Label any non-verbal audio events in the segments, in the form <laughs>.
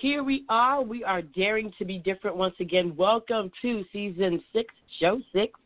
Here we are. We are daring to be different once again. Welcome to season six, show six,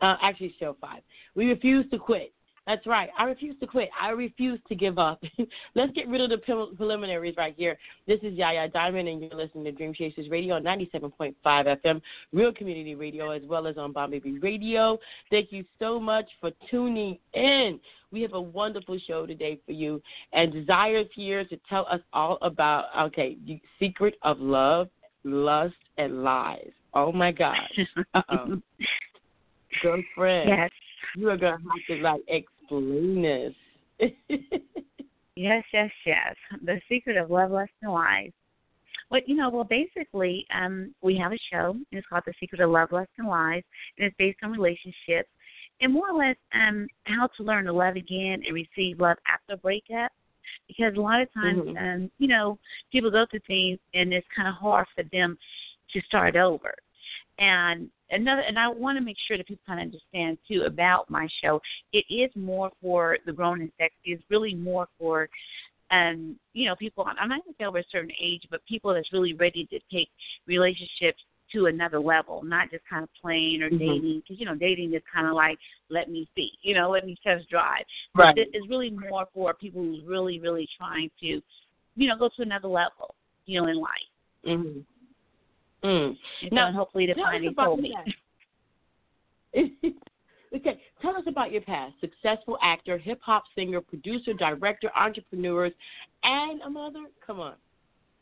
uh, actually, show five. We refuse to quit. That's right. I refuse to quit. I refuse to give up. <laughs> Let's get rid of the preliminaries right here. This is Yaya Diamond, and you're listening to Dream Chasers Radio on 97.5 FM, Real Community Radio, as well as on Bomb Baby Radio. Thank you so much for tuning in. We have a wonderful show today for you, and Desire's here to tell us all about, okay, the secret of love, lust, and lies. Oh, my gosh. <laughs> Uh-oh. Girlfriend. Yes you are gonna have to like this. <laughs> yes, yes, yes. The secret of love, lust, and lies. Well, you know, well, basically, um, we have a show, and it's called The Secret of Love, Lust, and Lies, and it's based on relationships and more or less um, how to learn to love again and receive love after a breakup. Because a lot of times, mm-hmm. um, you know, people go through things, and it's kind of hard for them to start over. And another and I want to make sure that people kind of understand too about my show. It is more for the grown and sexy. It's really more for um, you know, people I'm not gonna say over a certain age, but people that's really ready to take relationships to another level, not just kind of playing or mm-hmm. dating. Because you know, dating is kind of like let me see, you know, let me test drive. Right. But it's really more for people who's really, really trying to, you know, go to another level, you know, in life. Mm-hmm. Mm. Now, hopefully to find he told me. okay, tell us about your past. Successful actor, hip hop singer, producer, director, entrepreneurs, and a mother. Come on,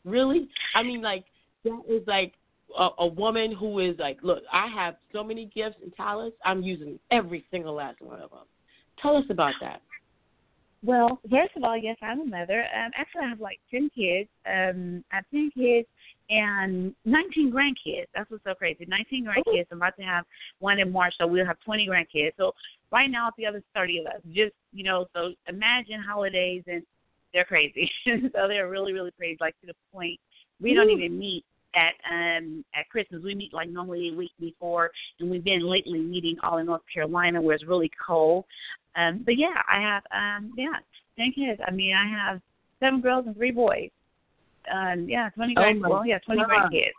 really? I mean, like that is like a, a woman who is like, look, I have so many gifts and talents. I'm using every single last one of them. Tell us about that. Well, first of all, yes, I'm a mother. Um, actually, I have like ten kids. Um, I have ten kids and 19 grandkids. That's what's so crazy. 19 grandkids. I'm about to have one in March, so we'll have 20 grandkids. So right now, the other 30 of us. Just you know, so imagine holidays and they're crazy. <laughs> so they're really, really crazy. Like to the point we don't even meet at um at Christmas. We meet like normally a week before, and we've been lately meeting all in North Carolina where it's really cold. Um, but yeah, I have um yeah, ten kids. I mean, I have seven girls and three boys. Um, yeah, twenty grand. well, yeah, twenty grand kids.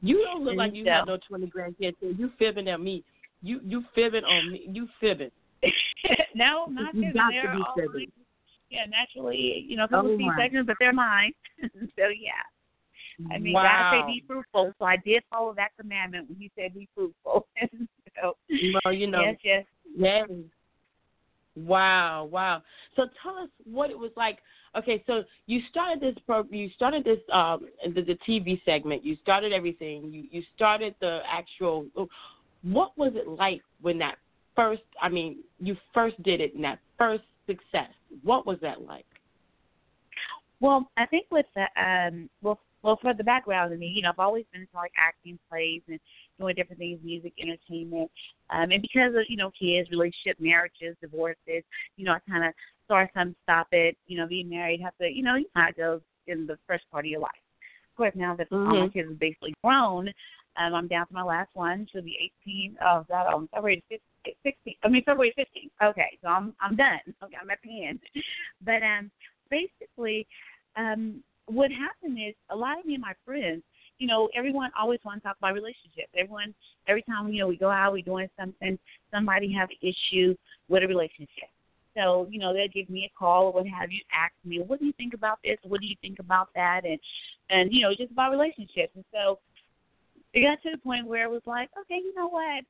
You don't look like you have no twenty grand kids. You fibbing at me. You you fibbing on me. You fibbing. <laughs> no, not you fibbing. got they're to be fibbing. Yeah, naturally, you know, people oh see seconds, but they're mine. <laughs> so yeah. I mean, wow. God said be fruitful, so I did follow that commandment when He said be fruitful. <laughs> so, well, you know, yes, yes, yes. Wow, wow. So tell us what it was like Okay, so you started this pro. You started this um the, the TV segment. You started everything. You you started the actual. What was it like when that first? I mean, you first did it and that first success. What was that like? Well, I think with the um well well for the background I mean, you know, I've always been into like acting plays and doing different things, music, entertainment. Um and because of, you know, kids, relationship, marriages, divorces, you know, I kinda start some, stop it, you know, being married, have to you know, you know how it goes in the first part of your life. Of course now that mm-hmm. all my kids are basically grown, um, I'm down to my last one. She'll be eighteen. Oh God, on February 16. I mean February 15th. Okay, so I'm I'm done. <laughs> Okay, I'm at the end. But um, basically, um, what happened is a lot of me and my friends, you know, everyone always wants to talk about relationships. Everyone, every time you know we go out, we're doing something, somebody have an issue with a relationship. So, you know, they'll give me a call or what have you, ask me, what do you think about this? What do you think about that? And, and you know, just about relationships. And so it got to the point where it was like, okay, you know what?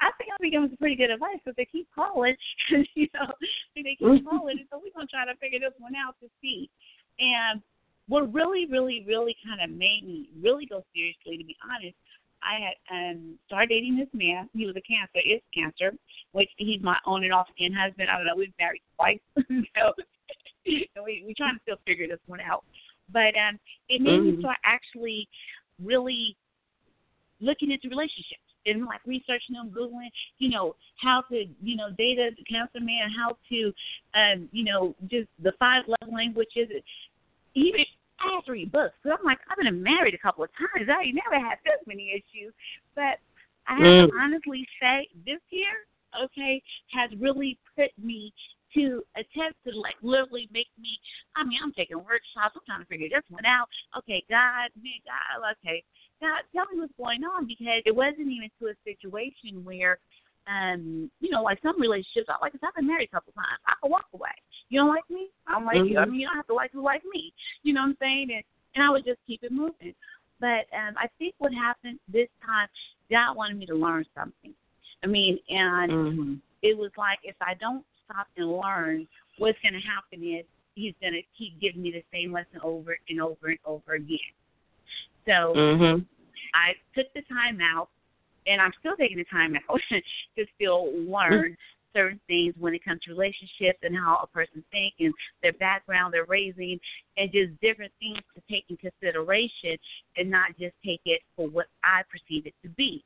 I think I'm giving some pretty good advice, but they keep calling, <laughs> you know, they keep mm-hmm. calling, and so we're gonna try to figure this one out to see. And what really, really, really kind of made me really go seriously, to be honest, I had um started dating this man. He was a cancer, is cancer, which he's my on and off again husband. I don't know, we've married twice. <laughs> so we we trying to still figure this one out. But um, it made Mm. me start actually really looking into relationships and like researching them, googling, you know, how to, you know, data the cancer man, how to, um, you know, just the five love languages. Even To read books because I'm like, I've been married a couple of times. I ain't never had this many issues, but I have Mm. to honestly say this year, okay, has really put me to a test to like literally make me I mean, I'm taking workshops, I'm trying to figure this one out. Okay, God, man, God, okay. God, tell me what's going on because it wasn't even to a situation where um, you know, like some relationships, I like I've been married a couple times. I can walk away. You don't like me? I don't like you. I Mhm. mean, you don't have to like who like me. You know what I'm saying? And and I would just keep it moving. But um I think what happened this time, God wanted me to learn something. I mean, and Mhm. it was like if I don't stop and learn, what's going to happen is he's going to keep giving me the same lesson over and over and over again. So Mhm. I took the time out, and I'm still taking the time out <laughs> to still learn certain things when it comes to relationships and how a person thinks and their background, their raising, and just different things to take in consideration and not just take it for what I perceive it to be.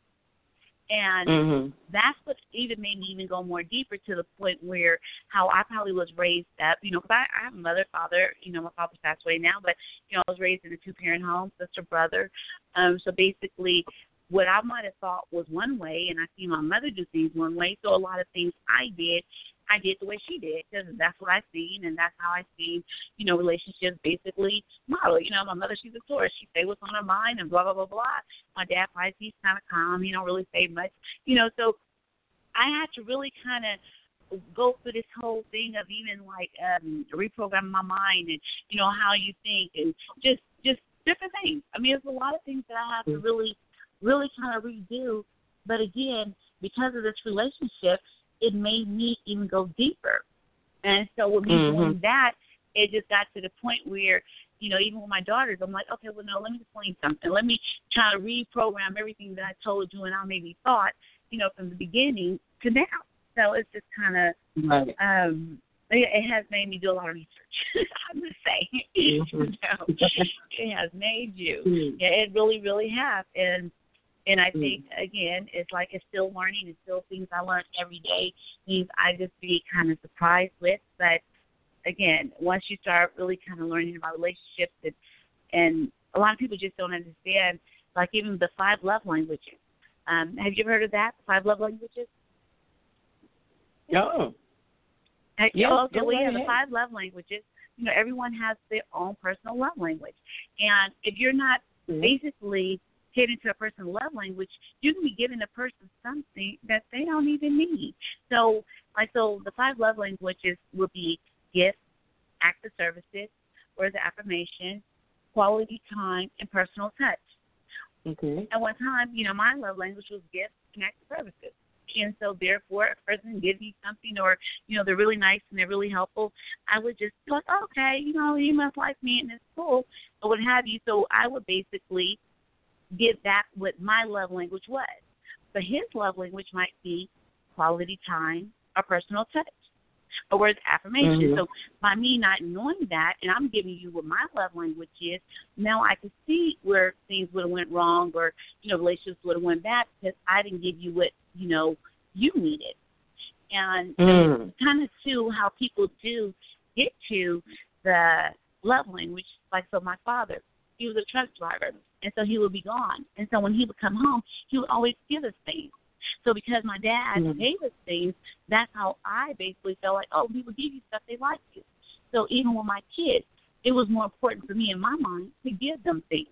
And Mhm. that's what even made me even go more deeper to the point where how I probably was raised up, you know, because I, I have a mother, father, you know, my father's passed away now, but, you know, I was raised in a two parent home, sister, brother. Um, so basically, what I might have thought was one way, and I see my mother do things one way, so a lot of things I did, I did the way she did because that's what I seen, and that's how I seen, you know, relationships basically model. You know, my mother, she's a Taurus. She say what's on her mind and blah blah blah blah. My dad, Pisces, kind of calm. He don't really say much. You know, so I had to really kind of go through this whole thing of even like um reprogramming my mind and you know how you think and just just different things. I mean, there's a lot of things that I have to really really kind of redo. But again, because of this relationship, it made me even go deeper. And so with me Mhm. doing that, it just got to the point where, you know, even with my daughters, I'm like, okay, well, no, let me explain something. Let me try to reprogram everything that I told you and I maybe thought, you know, from the beginning to now. So it's just kind of, Right. um, it, it has made me do a lot of research. <laughs> I'm gonna say, you Mhm. know, it has made you. Mhm. Yeah, it really, really has. And and I Mm. think again, it's like it's still learning. It's still things I learn every day. Things I just be kind of surprised with. But again, once you start really kind of learning about relationships, and, and a lot of people just don't understand, like even the five love languages. Um, have you ever heard of that? Five love languages? Yeah. Hey, Yes, oh, go well, yeah, the five love languages. You know, everyone has their own personal love language, and if you're not Mhm. basically getting to a person's love language, you can be giving a person something that they don't even need. So, like, so the five love languages will be gifts, acts of services, words of affirmation, quality time, and personal touch. Okay. At one time, you know, my love language was gifts and acts of services. And so therefore if a person gives me something or, you know, they're really nice and they're really helpful, I would just be like, Okay, you know, you must like me and it's cool or what have you. So I would basically give back what my love language was. But his love language might be quality time or personal touch. Or words of affirmation. Mhm. So by me not knowing that and I'm giving you what my love language is, now I can see where things would have went wrong or, you know, relationships would have went bad because I didn't give you what, you know, you needed. And Mm. kind of too how people do get to the love language. Like so, my father, he was a truck driver, and so he would be gone. And so when he would come home, he would always give us things. So because my dad Mhm. gave us things, that's how I basically felt like, oh, people give you stuff they like you. So even with my kids, it was more important for me in my mind to give them things.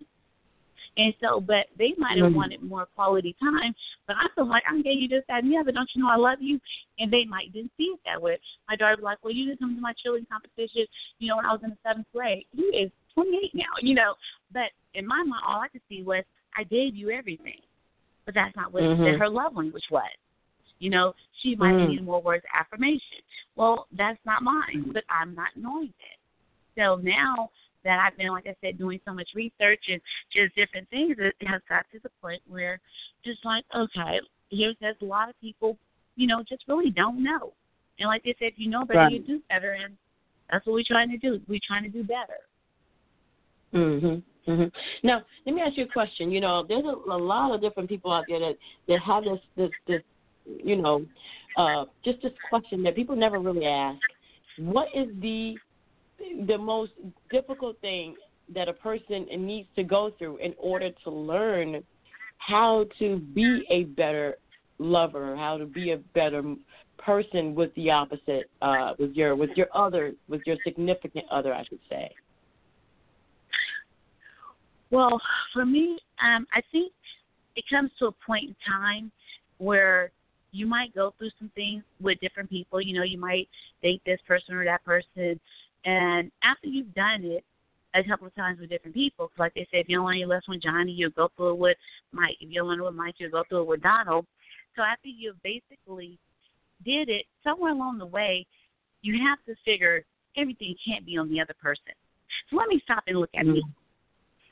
And so, but they might have Mhm. wanted more quality time. But I feel like I gave you this, that, and the other. Don't you know I love you? And they might didn't see it that way. My daughter was like, well, you didn't come to my cheerleading competition, you know, when I was in the seventh grade. He is 28 now, you know. But in my mind, all I could see was I gave you everything. But that's not what Mhm. that her love language was. You know, she might Mm. need more words of affirmation. Well, that's not mine, but I'm not knowing it. So now that I've been, like I said, doing so much research and just different things, it has got to the point where just like, okay, here's there's a lot of people, you know, just really don't know. And like they said, if you know better, Right. you do better, and that's what we're trying to do. We're trying to do better. Mhm. Mhm. Now, let me ask you a question. You know, there's a, a lot of different people out there that that have this this this you know, uh, just this question that people never really ask. What is the the most difficult thing that a person needs to go through in order to learn how to be a better lover, how to be a better person with the opposite, uh, with your with your other, with your significant other, I should say. Well, for me, um, I think it comes to a point in time where you might go through some things with different people. You know, you might date this person or that person, and after you've done it a couple of times with different people, like they say, if you don't want your last one Johnny, you'll go through it with Mike. If you don't want it with Mike, you'll go through it with Donald. So after you basically did it, somewhere along the way, you have to figure everything can't be on the other person. So let me stop and look at mm-hmm.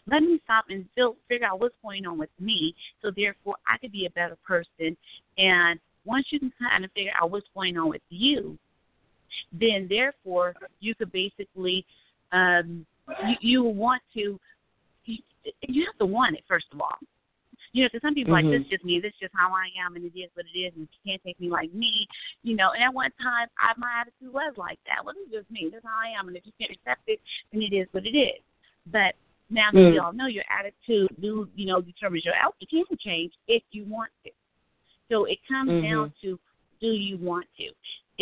Let me stop and feel, figure out what's going on with me, so therefore I could be a better person. And once you can kind of figure out what's going on with you, then therefore you could basically um, you, you want to you, you have to want it first of all. You know, because some people mm-hmm. like this is just me, this is just how I am, and it is what it is, and you can't take me like me. You know, and at one time, I, my attitude was like that. Well, this is just me. This is how I am, and if you can't accept it, then it is what it is. But now that mm. we all know your attitude do you know determines your you can change if you want to. So it comes mm-hmm. down to do you want to?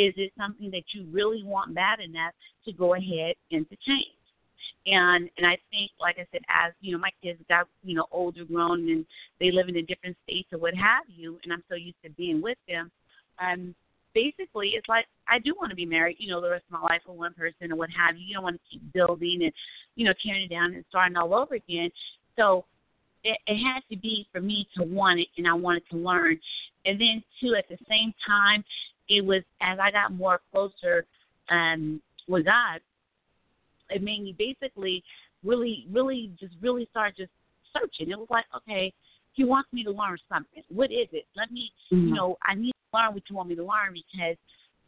Is it something that you really want bad enough to go ahead and to change? And and I think, like I said, as you know, my kids got you know older, grown, and they live in a different states or what have you, and I'm so used to being with them. Um, basically, it's like I do want to be married, you know, the rest of my life with one person or what have you. You don't want to keep building and you know tearing it down and starting all over again. So it, it had to be for me to want it, and I wanted to learn. And then too, at the same time, it was as I got more closer um, with God, it made me basically really, really, just really start just searching. It was like, okay, He wants me to learn something. What is it? Let me, mm-hmm. you know, I need learn what you want me to learn because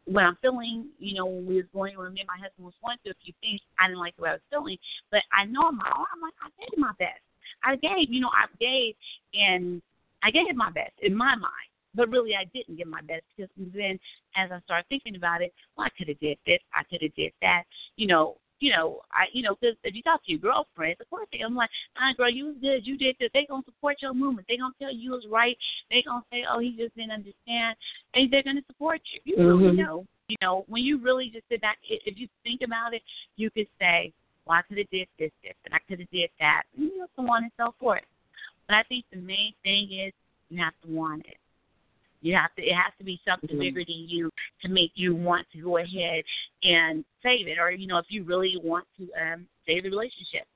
when I'm feeling, you know, when we was going, when me and my husband was going through a few things, I didn't like the way I was feeling. But I know in my heart, I'm like, I did my best. I gave, you know, I gave, and I gave my best in my mind but really I didn't give my best because then as I started thinking about it, well, I could have did this, I could have did that, you know. You know, I, you know, because if you talk to your girlfriends, of course they, I'm like, "Hi, girl, you was good, you did this." They gonna support your movement. They gonna tell you was right. They gonna say, "Oh, he just didn't understand," and they're gonna support you. You mm-hmm. really know, you know, when you really just sit back, if you think about it, you could say, "Well, I could have did this, this, and I could have did that," and you know, so on and so forth. But I think the main thing is you have to want it. You have to. It has to be something mm-hmm. bigger than you to make you want to go ahead and save it, or you know, if you really want to um, save the relationship.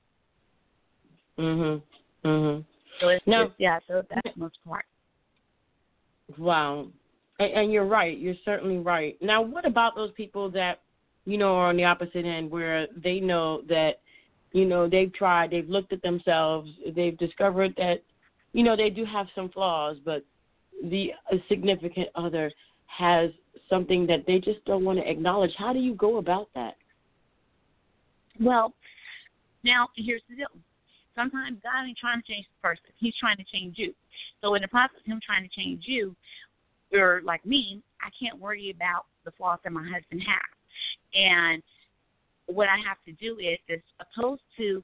Mhm. Mhm. So it's, no. Yeah. So that's most part. Wow. And, and you're right. You're certainly right. Now, what about those people that you know are on the opposite end, where they know that you know they've tried, they've looked at themselves, they've discovered that you know they do have some flaws, but the significant other has something that they just don't want to acknowledge. How do you go about that? Well, now here's the deal. Sometimes God ain't trying to change the person; He's trying to change you. So in the process of Him trying to change you, or like me, I can't worry about the flaws that my husband has. And what I have to do is, as opposed to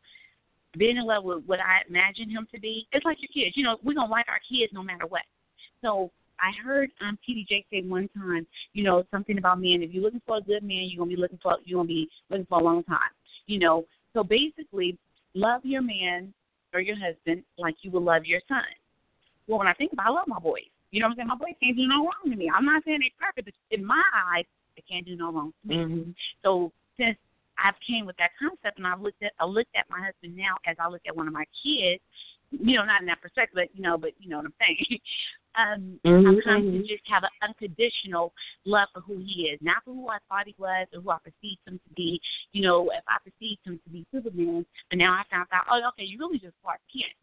being in love with what I imagine him to be, it's like your kids. You know, we're gonna like our kids no matter what. So I heard um TD say one time, you know, something about men. If you're looking for a good man, you're gonna be looking for you're gonna be looking for a long time. You know. So basically, love your man or your husband like you would love your son. Well, when I think about, it, I love my boys. You know what I'm saying? My boys can't do no wrong to me. I'm not saying they're perfect, but in my eyes, they can't do no wrong to me. Mm-hmm. So since I've came with that concept, and I've looked at I looked at my husband now as I look at one of my kids. You know, not in that perspective, but you know, but you know what I'm saying. <laughs> um, mm-hmm, I've come mm-hmm. to just have an unconditional love for who he is, not for who I thought he was or who I perceived him to be. You know, if I perceived him to be Superman, but now I found out, oh, okay, you really just Clark Kent.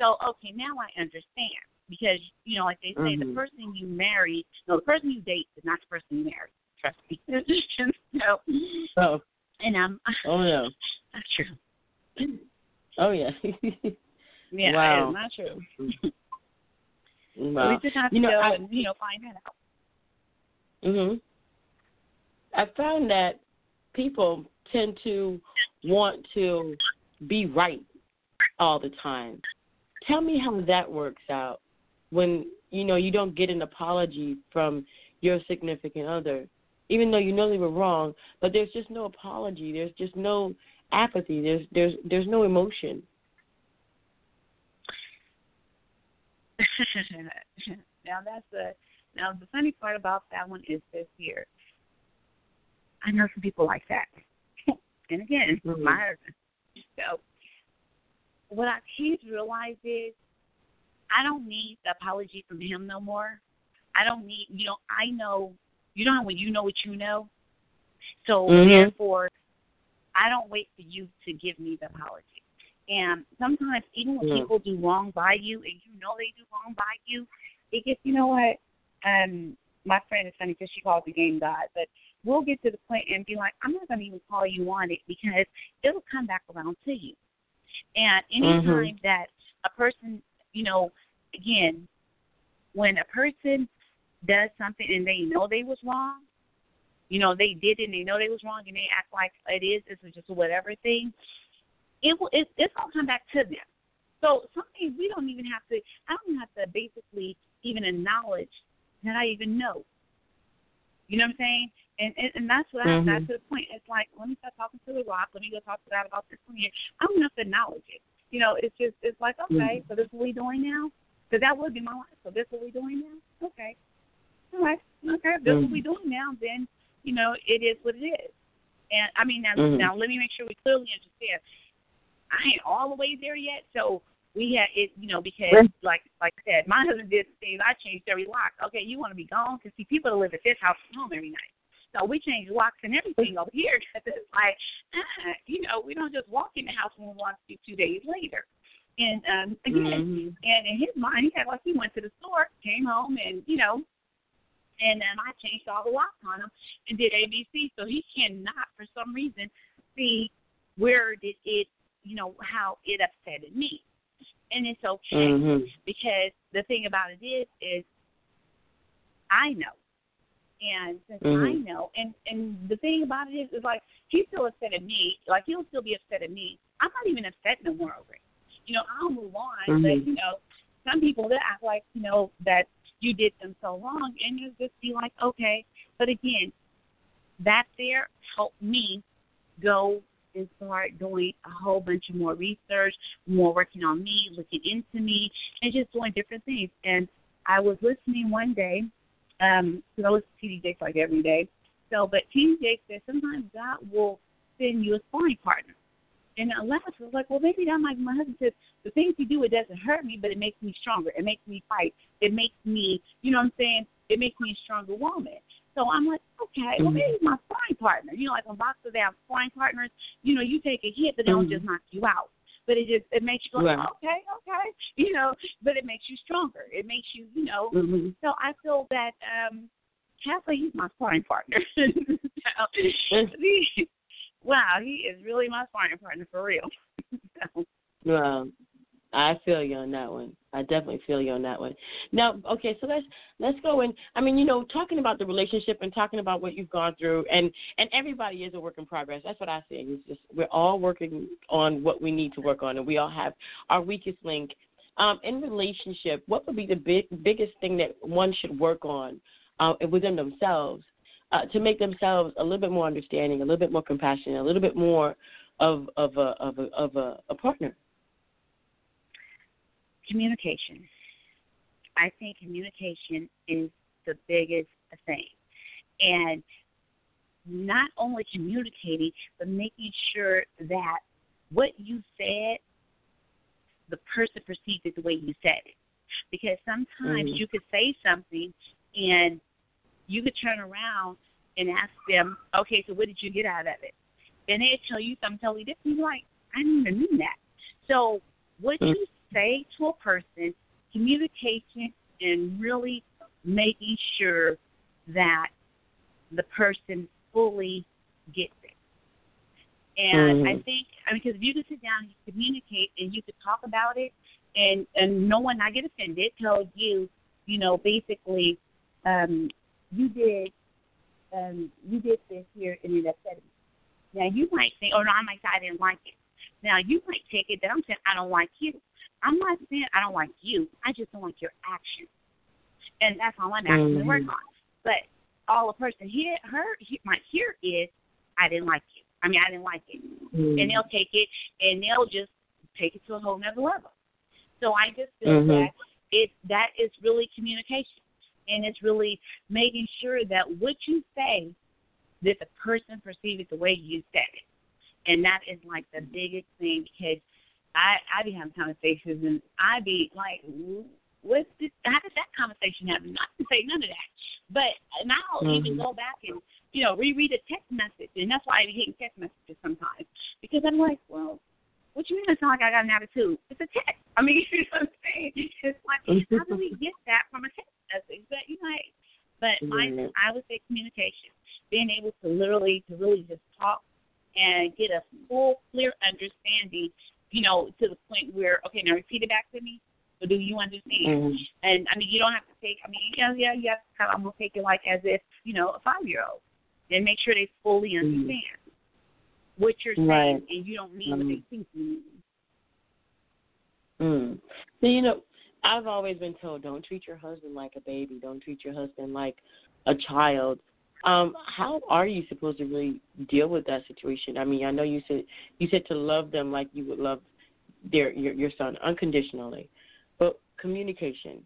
So, okay, now I understand because you know, like they say, mm-hmm. the person you marry, no, the person you date is not the person you marry. Trust me. <laughs> so, oh. and I'm. Oh <laughs> no. That's true. Oh yeah. <laughs> yeah, wow. not true. Wow. we just have to know, go I, and you know find that out. Mhm. I found that people tend to want to be right all the time. Tell me how that works out when you know you don't get an apology from your significant other, even though you know they were wrong, but there's just no apology. There's just no apathy. There's there's there's no emotion. <laughs> now that's the now the funny part about that one is this here. I know some people like that. <laughs> and again, Mhm. my. So what I came to realize is I don't need the apology from him no more. I don't need you know, I know you don't know when you know what you know. So Mhm. therefore I don't wait for you to give me the apology. And sometimes even when Mm. people do wrong by you and you know they do wrong by you, it gets you know what? Um my friend is funny because she calls the game God, but we'll get to the point and be like, I'm not going to even call you on it because it'll come back around to you. And anytime Mhm. that a person, you know, again, when a person does something and they know they was wrong, you know, they did it and they know they was wrong and they act like it is, it's just a whatever thing, it will, it, it's to come back to them. So something we don't even have to, I don't even have to basically even acknowledge that I even know. You know what I'm saying? And and, and that's what I Mhm. that's the point. It's like let me start talking to the rock. Let me go talk to that about this one here. I don't have to acknowledge it. You know, it's just it's like okay, so this is what we doing now. Because that would be my life. So this is what we doing now. Okay, all right, okay. This is what we doing now, then you know it is what it is. And I mean now Mhm. now let me make sure we clearly understand. I ain't all the way there yet, so we had it, you know, because like like I said, my husband did things. I changed every lock. Okay, you want to be gone because see, people that live at this house home every night. So we changed locks and everything over here because <laughs> it's like, ah, you know, we don't just walk in the house when we want to two days later. And um again, Mhm. and in his mind, he had like he went to the store, came home, and you know, and then I changed all the locks on him and did ABC. So he cannot, for some reason, see where did it, you know, how it upsetted me. And it's okay Mhm. because the thing about it is, is I know, and since I Mhm. know, and and the thing about it is, is like he's still upset at me. Like he'll still be upset at me. I'm not even upset no more over it. You know, I'll move on. But Mhm. you know, some people that act like you know that you did them so wrong, and you just be like, okay. But again, that there helped me go and start doing a whole bunch of more research, more working on me, looking into me, and just doing different things. And I was listening one day, um, because I listen to TD Jakes like every day. So, but TD Jakes said sometimes God will send you a sparring partner. And I laughed. I was like, well, maybe that might my husband said, the things you do, it doesn't hurt me, but it makes me stronger. It makes me fight. It makes me, you know what I'm saying? It makes me a stronger woman. So I'm like, okay, well, maybe it's my sparring partner. You know, like when boxers they have sparring partners, you know, you take a hit, but they don't just knock you out. But it just it makes you go, Right. okay, okay, <laughs> you know. But it makes you stronger. It makes you, you know. Mhm. So I feel that um Castle, he's my sparring partner. <laughs> so, <laughs> he, wow, he is really my sparring partner for real. so, Well, I feel you on that one. I definitely feel you on that one. Now, okay, so let's let's go in. I mean, you know, talking about the relationship and talking about what you've gone through, and and everybody is a work in progress. That's what I say. It's just we're all working on what we need to work on, and we all have our weakest link. Um, in relationship, what would be the big biggest thing that one should work on uh, within themselves uh, to make themselves a little bit more understanding, a little bit more compassionate, a little bit more of of a of a of a, a partner? Communication. I think communication is the biggest thing. And not only communicating, but making sure that what you said, the person perceived it the way you said it. Because sometimes Mhm. you could say something and you could turn around and ask them, okay, so what did you get out of it? And they tell you something totally different. You're like, I didn't even mean that. So what Mm. you say to a person, communication, and really making sure that the person fully gets it. And Mhm. I think, I mean, because if you can sit down and you communicate and you can talk about it, and and no one not get offended, tell you, you know, basically, um, you did, um, you did this here and it upset me. Now you might think, oh no, I might say I didn't like it. Now you might take it that I'm saying I don't like you. I'm not saying I don't like you. I just don't like your actions, and that's all I'm asking to work Mhm. on. But all a person hear, her he, might hear is, I didn't like you. I mean, I didn't like it, Mhm. and they'll take it and they'll just take it to a whole nother level. So I just feel Mhm. that it that is really communication, and it's really making sure that what you say, that the person perceives it the way you said it, and that is like the biggest thing because I I be having conversations and I be like, what did how did that conversation happen? I didn't say none of that, but and I'll even Mhm. go back and you know reread a text message, and that's why I be hating text messages sometimes because I'm like, well. What you mean it sound like I got an attitude? It's a text. I mean, <laughs> you know what I'm saying? It's like, how do we get that from a text message? But you know, but my Mhm. I would say communication, being able to literally to really just talk and get a full clear understanding, you know, to the point where okay, now repeat it back to me. So do you understand? Mhm. And I mean, you don't have to take. I mean, yeah, yeah, yeah. Kind of to take it like as if you know a five year old, and make sure they fully Mhm. understand what you're saying, Right. and you don't mean what they Mhm. think you mean. Mm. So you know, I've always been told don't treat your husband like a baby. Don't treat your husband like a child. Um, how are you supposed to really deal with that situation? I mean, I know you said you said to love them like you would love their your your son unconditionally, but communication.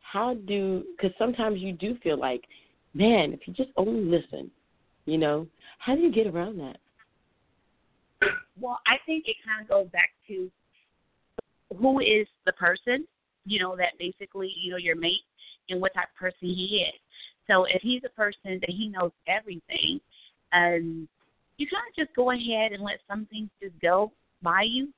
How do? Because sometimes you do feel like, man, if you just only listen, you know, how do you get around that? Well, I think it kind of goes back to who is the person, you know, that basically, you know, your mate and what type of person he is. So if he's a person that he knows everything, um, you kind of just go ahead and let some things just go by you.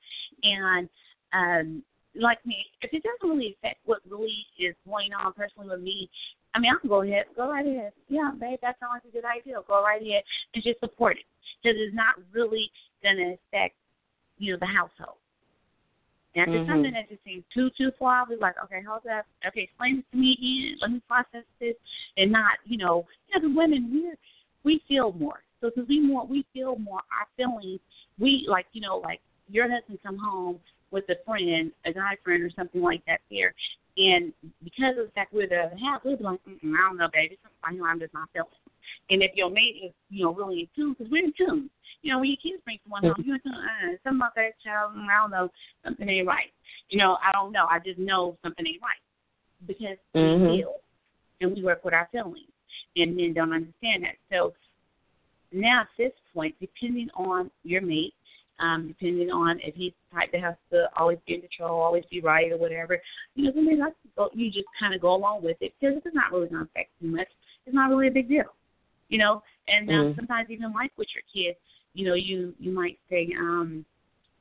And um, like me, if it doesn't really affect what really is going on personally with me, I mean, I can go ahead, go right ahead. Yeah, babe, that sounds like a good idea. Go right ahead and just support it because it's not really going to affect, you know, the household. If it's Mhm. something that just seems too too far, be like, okay, hold up, okay, explain this to me again. Let me process this, and not, you know, you know, the women we're we feel more. So because we more we feel more, our feelings, we like, you know, like your husband come home with a friend, a guy friend or something like that there, and because of the fact we're the other half, we'll be like, Mm-mm, I don't know, baby, something I'm just not feeling. And if your mate is, you know, really in tune, because we're in tune. You know, when your kids bring someone home, you're in tune. Uh, something about that child, I don't know, something ain't right. You know, I don't know. I just know something ain't right because Mhm. we feel and we work with our feelings, and men don't understand that. So now at this point, depending on your mate, um, depending on if he's the type that has to always be in control, always be right, or whatever, you know, sometimes go, you just kind of go along with it because it's not really going to affect too much. It's not really a big deal, you know. And uh, Mm. sometimes even like with your kids, you know, you you might say, um,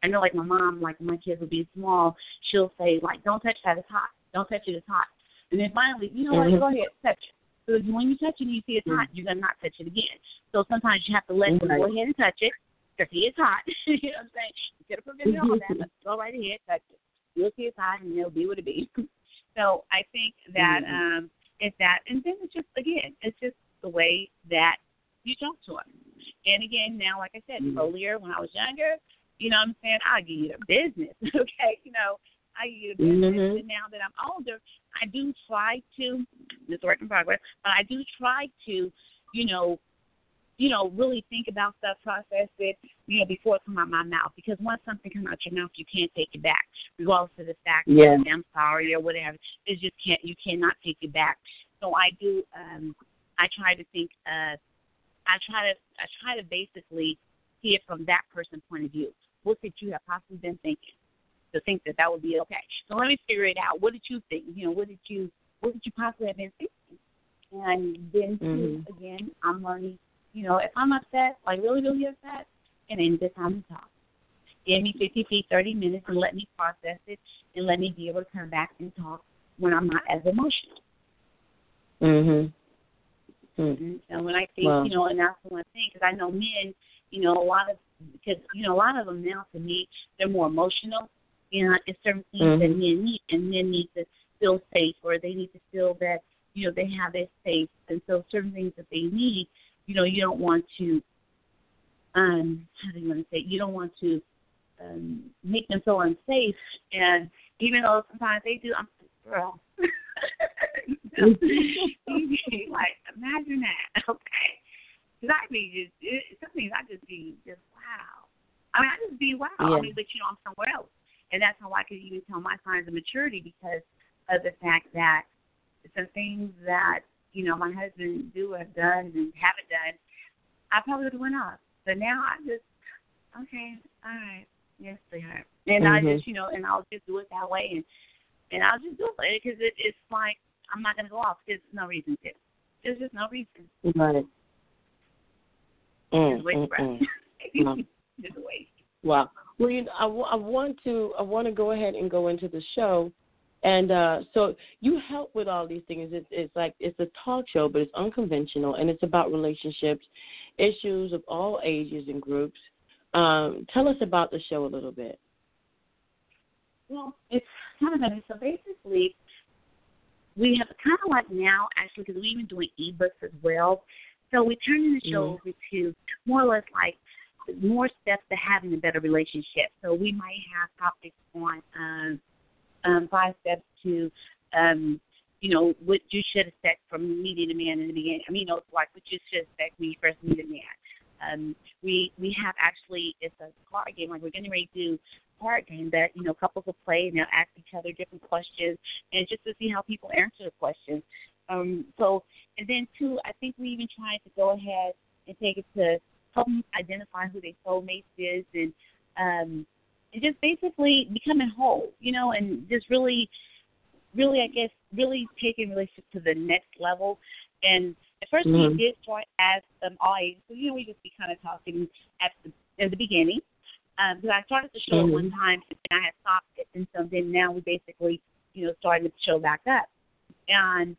I know, like my mom, like when my kids would be small, she'll say like, "Don't touch that; it's hot. Don't touch it; it's hot." And then finally, you know what? Mhm. Go ahead, touch it. So when you touch it and you see it's hot, you're gonna not touch it again. So sometimes you have to let them go ahead and touch it because he is hot. <laughs> you know what I'm saying? Instead of preventing all that, let's <laughs> go right ahead, touch it. You'll see it's hot, and it'll be what it be. <laughs> so I think that Mhm. um, it's that, and then it's just again, it's just the way that you talk to him. And again, now, like I said Mhm. earlier, when I was younger, you know what I'm saying? I'll give you the business, <laughs> okay? You know, I give you the business. Mhm. And now that I'm older, I do try to, this work in progress, but I do try to, you know, you know, really think about stuff, process it, you know, before it comes out of my mouth. Because once something comes out your mouth, you can't take it back, regardless of the fact Yeah. that I'm sorry or whatever. It just can't, you cannot take it back. So I do, um, I try to think, uh, I try to, I try to basically see it from that person's point of view. What could you have possibly been thinking to think that that would be okay? So let me figure it out. What did you think? You know, what did you, what did you possibly have been thinking? And then too, Mhm. again, I'm learning. You know, if I'm upset, like really, really upset, and then this time to talk. Give me 50 feet, 30 minutes, and let me process it, and let me be able to come back and talk when I'm not as emotional. Mhm. Mm. And when I think, Wow. you know, and that's one thing, because I know men, you know, a lot of because you know a lot of them now to me they're more emotional. You know, it's certain things mm-hmm. that men need, and men need to feel safe, or they need to feel that you know they have their space, and so certain things that they need, you know, you don't want to um how do you want to say you don't want to um make them feel unsafe and even though sometimes they do I'm girl <laughs> <laughs> like imagine that. <laughs> Okay. Because I be just it, some things I just be just wow. I mean I just be wow. Yeah. I mean but you know I'm somewhere else. And that's how I could even tell my signs of maturity because of the fact that some things that you know my husband do have done and haven't done I probably would have went off. But now I just, okay, all right, yes, sweetheart. And mm-hmm. I just, you know, and I'll just do it that way, and and I'll just do it because it, it's like I'm not gonna go off. There's no reason to. There's just no reason. Right. Mm, <laughs> just waste mm, breath. Mm. just waste. Wow. Well, you know, I, w- I want to I want to go ahead and go into the show. And uh, so you help with all these things. It's, it's like it's a talk show, but it's unconventional, and it's about relationships issues of all ages and groups. Um, tell us about the show a little bit. Well, it's kind of funny. So basically, we have kind of like now, actually, because we've been doing ebooks as well. So we turn the show mm-hmm. over to more or less like more steps to having a better relationship. So we might have topics on um, um, five steps to um, you know, what you should expect from meeting a man in the beginning. I mean, you know, like what you should expect when you first meet a man. Um, we we have actually it's a card game. Like we're getting ready to do card game that you know couples will play and they'll ask each other different questions and just to see how people answer the questions. Um, so and then too, I think we even tried to go ahead and take it to help them identify who their soulmate is and um, and just basically becoming whole, you know, and just really really, I guess, really taking relationship to the next level. And at 1st mm-hmm. we did start as um, all ages, so you know we just be kind of talking at the at the beginning. Um, because I started the show mm-hmm. one time and I had stopped it, and so then now we basically, you know, started the show back up. And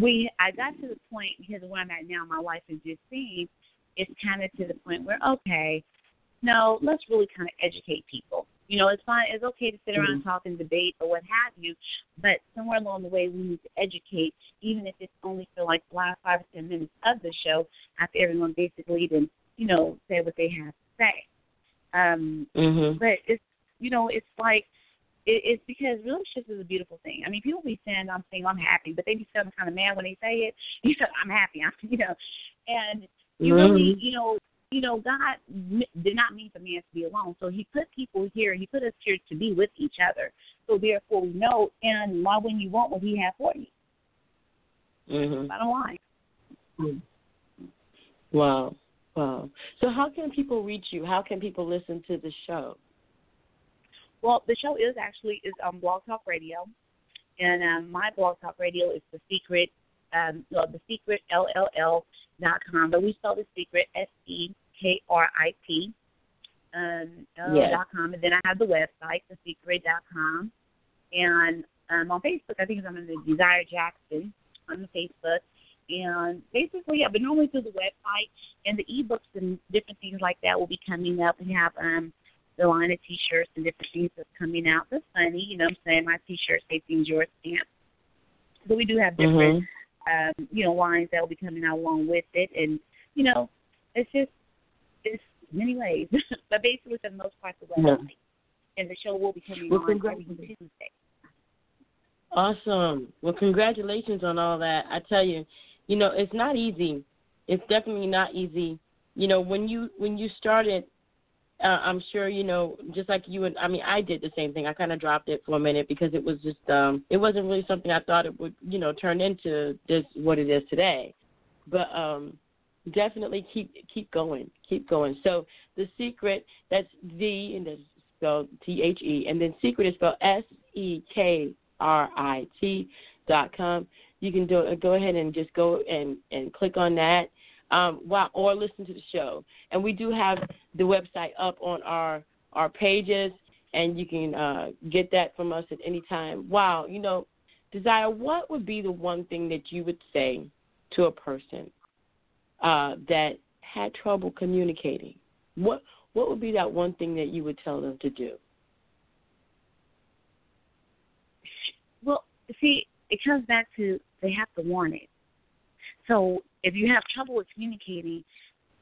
we, I got to the point because where I'm at now, my life is just seeing, it's kind of to the point where okay, no, let's really kind of educate people. You know, it's fine. It's okay to sit around mm-hmm. and talk and debate or what have you, but somewhere along the way we need to educate, even if it's only for like the last five or ten minutes of the show, after everyone basically even you know say what they have to say. Um, mm-hmm. But it's you know it's like it, it's because relationships is a beautiful thing. I mean, people be saying I'm saying I'm happy, but they be some kind of mad when they say it. <laughs> You know, I'm happy. I'm you know, and you mm-hmm. really you know you know, God did not mean for man to be alone. So He put people here. He put us here to be with each other. So therefore, we know, and why wouldn't you want what He has for you? Mm-hmm. Bottom line. Mm-hmm. Wow, wow. So how can people reach you? How can people listen to the show? Well, the show is actually is on Blog Talk Radio, and um, my Blog Talk Radio is the Secret, um, well, the Secret LLL dot com, but we spell the Secret S E K R I T um, yes. dot com, and then I have the website, thesekrit.com, and um, on Facebook, I think I'm in the Desire Jackson on the Facebook. And basically, I've been normally through the website, and the ebooks and different things like that will be coming up. We have um, the line of T-shirts and different things that's coming out. That's funny, you know. what I'm saying my T-shirt say "Things Yours" stamp. So we do have different, mm-hmm. um, you know, lines that will be coming out along with it, and you know, it's just it's many ways, <laughs> but basically for the most part the website. Yeah. And the show will be coming well, on every Tuesday. Awesome. Well, congratulations on all that. I tell you, you know, it's not easy. It's definitely not easy. You know, when you when you started, uh, I'm sure you know, just like you and I mean, I did the same thing. I kind of dropped it for a minute because it was just um it wasn't really something I thought it would, you know, turn into this what it is today. But um definitely keep keep going, keep going. So the secret that's the and that's spelled T H E, and then secret is spelled S E K R I T dot com. You can do go ahead and just go and and click on that. Um, while, or listen to the show. And we do have the website up on our our pages, and you can uh, get that from us at any time. Wow, you know, Desire, what would be the one thing that you would say to a person uh, that had trouble communicating? What what would be that one thing that you would tell them to do? Well, see, it comes back to they have to want it. So if you have trouble with communicating,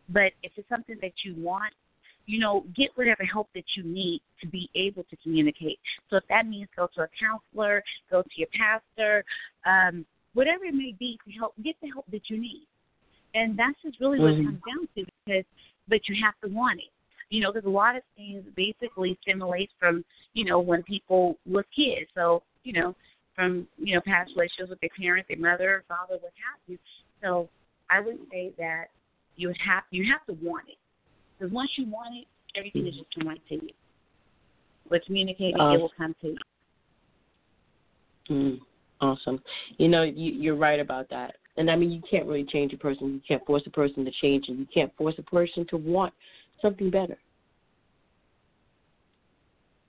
but if it's something that you want, you know, get whatever help that you need to be able to communicate. So if that means go to a counselor, go to your pastor, um, whatever it may be to help get the help that you need. And that's just really what mm-hmm. it comes down to because but you have to want it. You know, there's a lot of things basically stimulate from, you know, when people were kids. So, you know, from, you know, past relationships with their parents, their mother, father, what have you. So I would say that you would have you have to want it. Because once you want it, everything is just come right to you. But communicating, awesome. it will come to you. Mm, awesome. You know, you, you're right about that. And I mean, you can't really change a person. You can't force a person to change, and you can't force a person to want something better.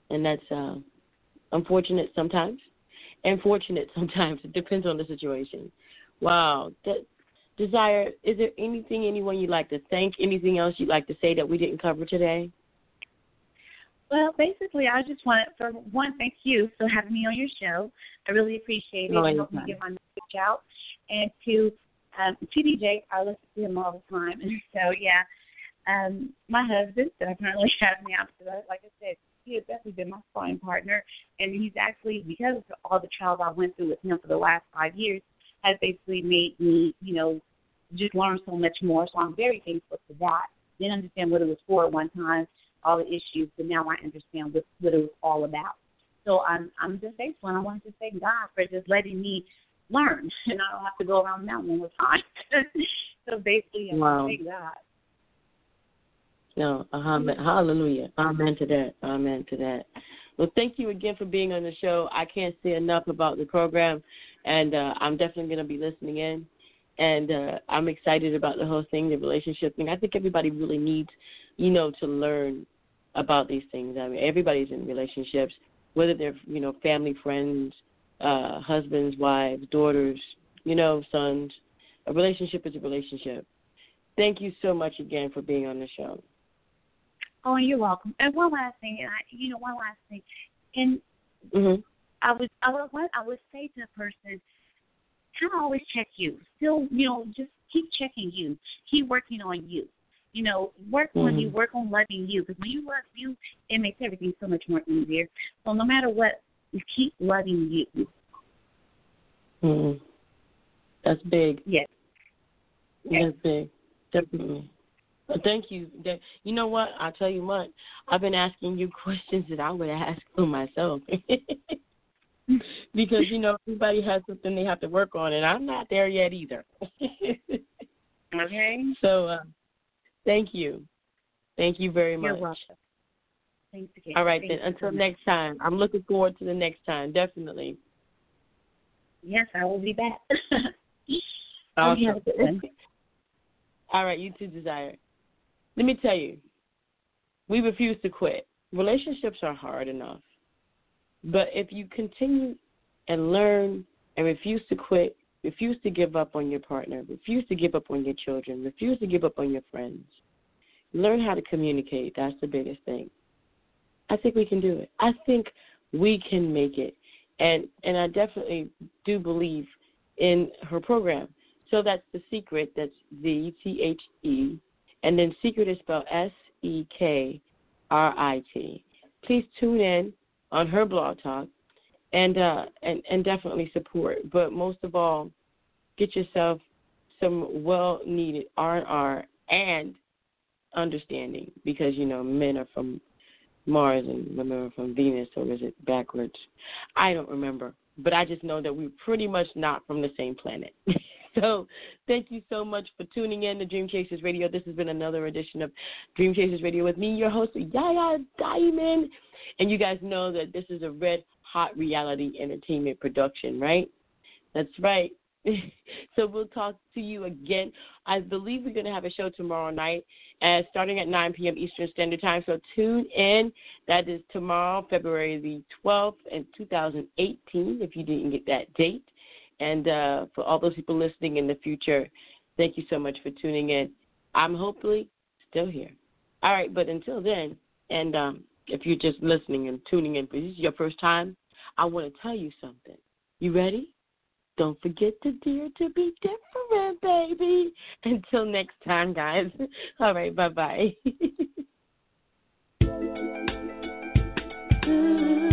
And that's uh, unfortunate sometimes, and fortunate <laughs> sometimes. It depends on the situation. Wow. That, Desire, is there anything, anyone you'd like to thank? Anything else you'd like to say that we didn't cover today? Well, basically, I just want to, for one, thank you for having me on your show. I really appreciate it. Oh, it helped me get my message out. And to um, TDJ, I listen to him all the time. And <laughs> so, yeah, um, my husband that currently have me out because, like I said, he has definitely been my sparring partner. And he's actually, because of all the trials I went through with him for the last five years, has basically made me, you know, just learn so much more. So I'm very thankful for that. Didn't understand what it was for at one time, all the issues, but now I understand what, what it was all about. So I'm I'm just thankful and I want to thank God for just letting me learn <laughs> and I don't have to go around the mountain all the time. <laughs> so basically I wow. thank God. No, amen. hallelujah. Amen to that. Amen to that. Well, thank you again for being on the show. I can't say enough about the program, and uh, I'm definitely going to be listening in. And uh, I'm excited about the whole thing, the relationship thing. I think everybody really needs, you know, to learn about these things. I mean, everybody's in relationships, whether they're, you know, family, friends, uh, husbands, wives, daughters, you know, sons. A relationship is a relationship. Thank you so much again for being on the show. Oh, you're welcome. And one last thing, and I, you know, one last thing, and mm-hmm. I would, I would, I would say to a person, kind of always check you. Still, you know, just keep checking you. Keep working on you. You know, work mm-hmm. on you. Work on loving you. Because when you love you, it makes everything so much more easier. So no matter what, you keep loving you. Mm-hmm. That's big. Yes. That's big. Definitely. Thank you. You know what? I'll tell you what. I've been asking you <laughs> questions that I would ask for myself. <laughs> because, you know, everybody has something they have to work on, and I'm not there yet either. <laughs> okay. So, uh, thank you. Thank you very much. You're welcome. Thanks again. All right, Thanks then. Until next time. I'm looking forward to the next time, definitely. Yes, I will be back. awesome. All right, you too, Desire. Let me tell you, we refuse to quit. Relationships are hard enough. But if you continue and learn and refuse to quit, refuse to give up on your partner, refuse to give up on your children, refuse to give up on your friends, learn how to communicate. That's the biggest thing. I think we can do it. I think we can make it. And and I definitely do believe in her program. So that's the secret. That's the T H E and then secret is spelled S E K R I T. Please tune in on her blog talk and uh and, and definitely support. But most of all, get yourself some well needed R and R and understanding because you know men are from Mars and women are from Venus or is it backwards? I don't remember. But I just know that we're pretty much not from the same planet. <laughs> <laughs> So thank you so much for tuning in to Dream Chasers Radio. This has been another edition of Dream Chasers Radio with me, your host, Yaya Diamond. And you guys know that this is a red hot reality entertainment production, right? That's right. <laughs> so we'll talk to you again. I believe we're going to have a show tomorrow night, uh, starting at 9 p.m. Eastern Standard Time. So tune in. That is tomorrow, February the 12th, in 2018. If you didn't get that date, and uh, for all those people listening in the future, thank you so much for tuning in. I'm hopefully still here. All right, but until then, and um, if you're just listening and tuning in, if this is your first time, I want to tell you something. You ready? Don't forget to dare to be different, baby. <laughs> Until next time, guys. <laughs> All right, bye bye. <laughs>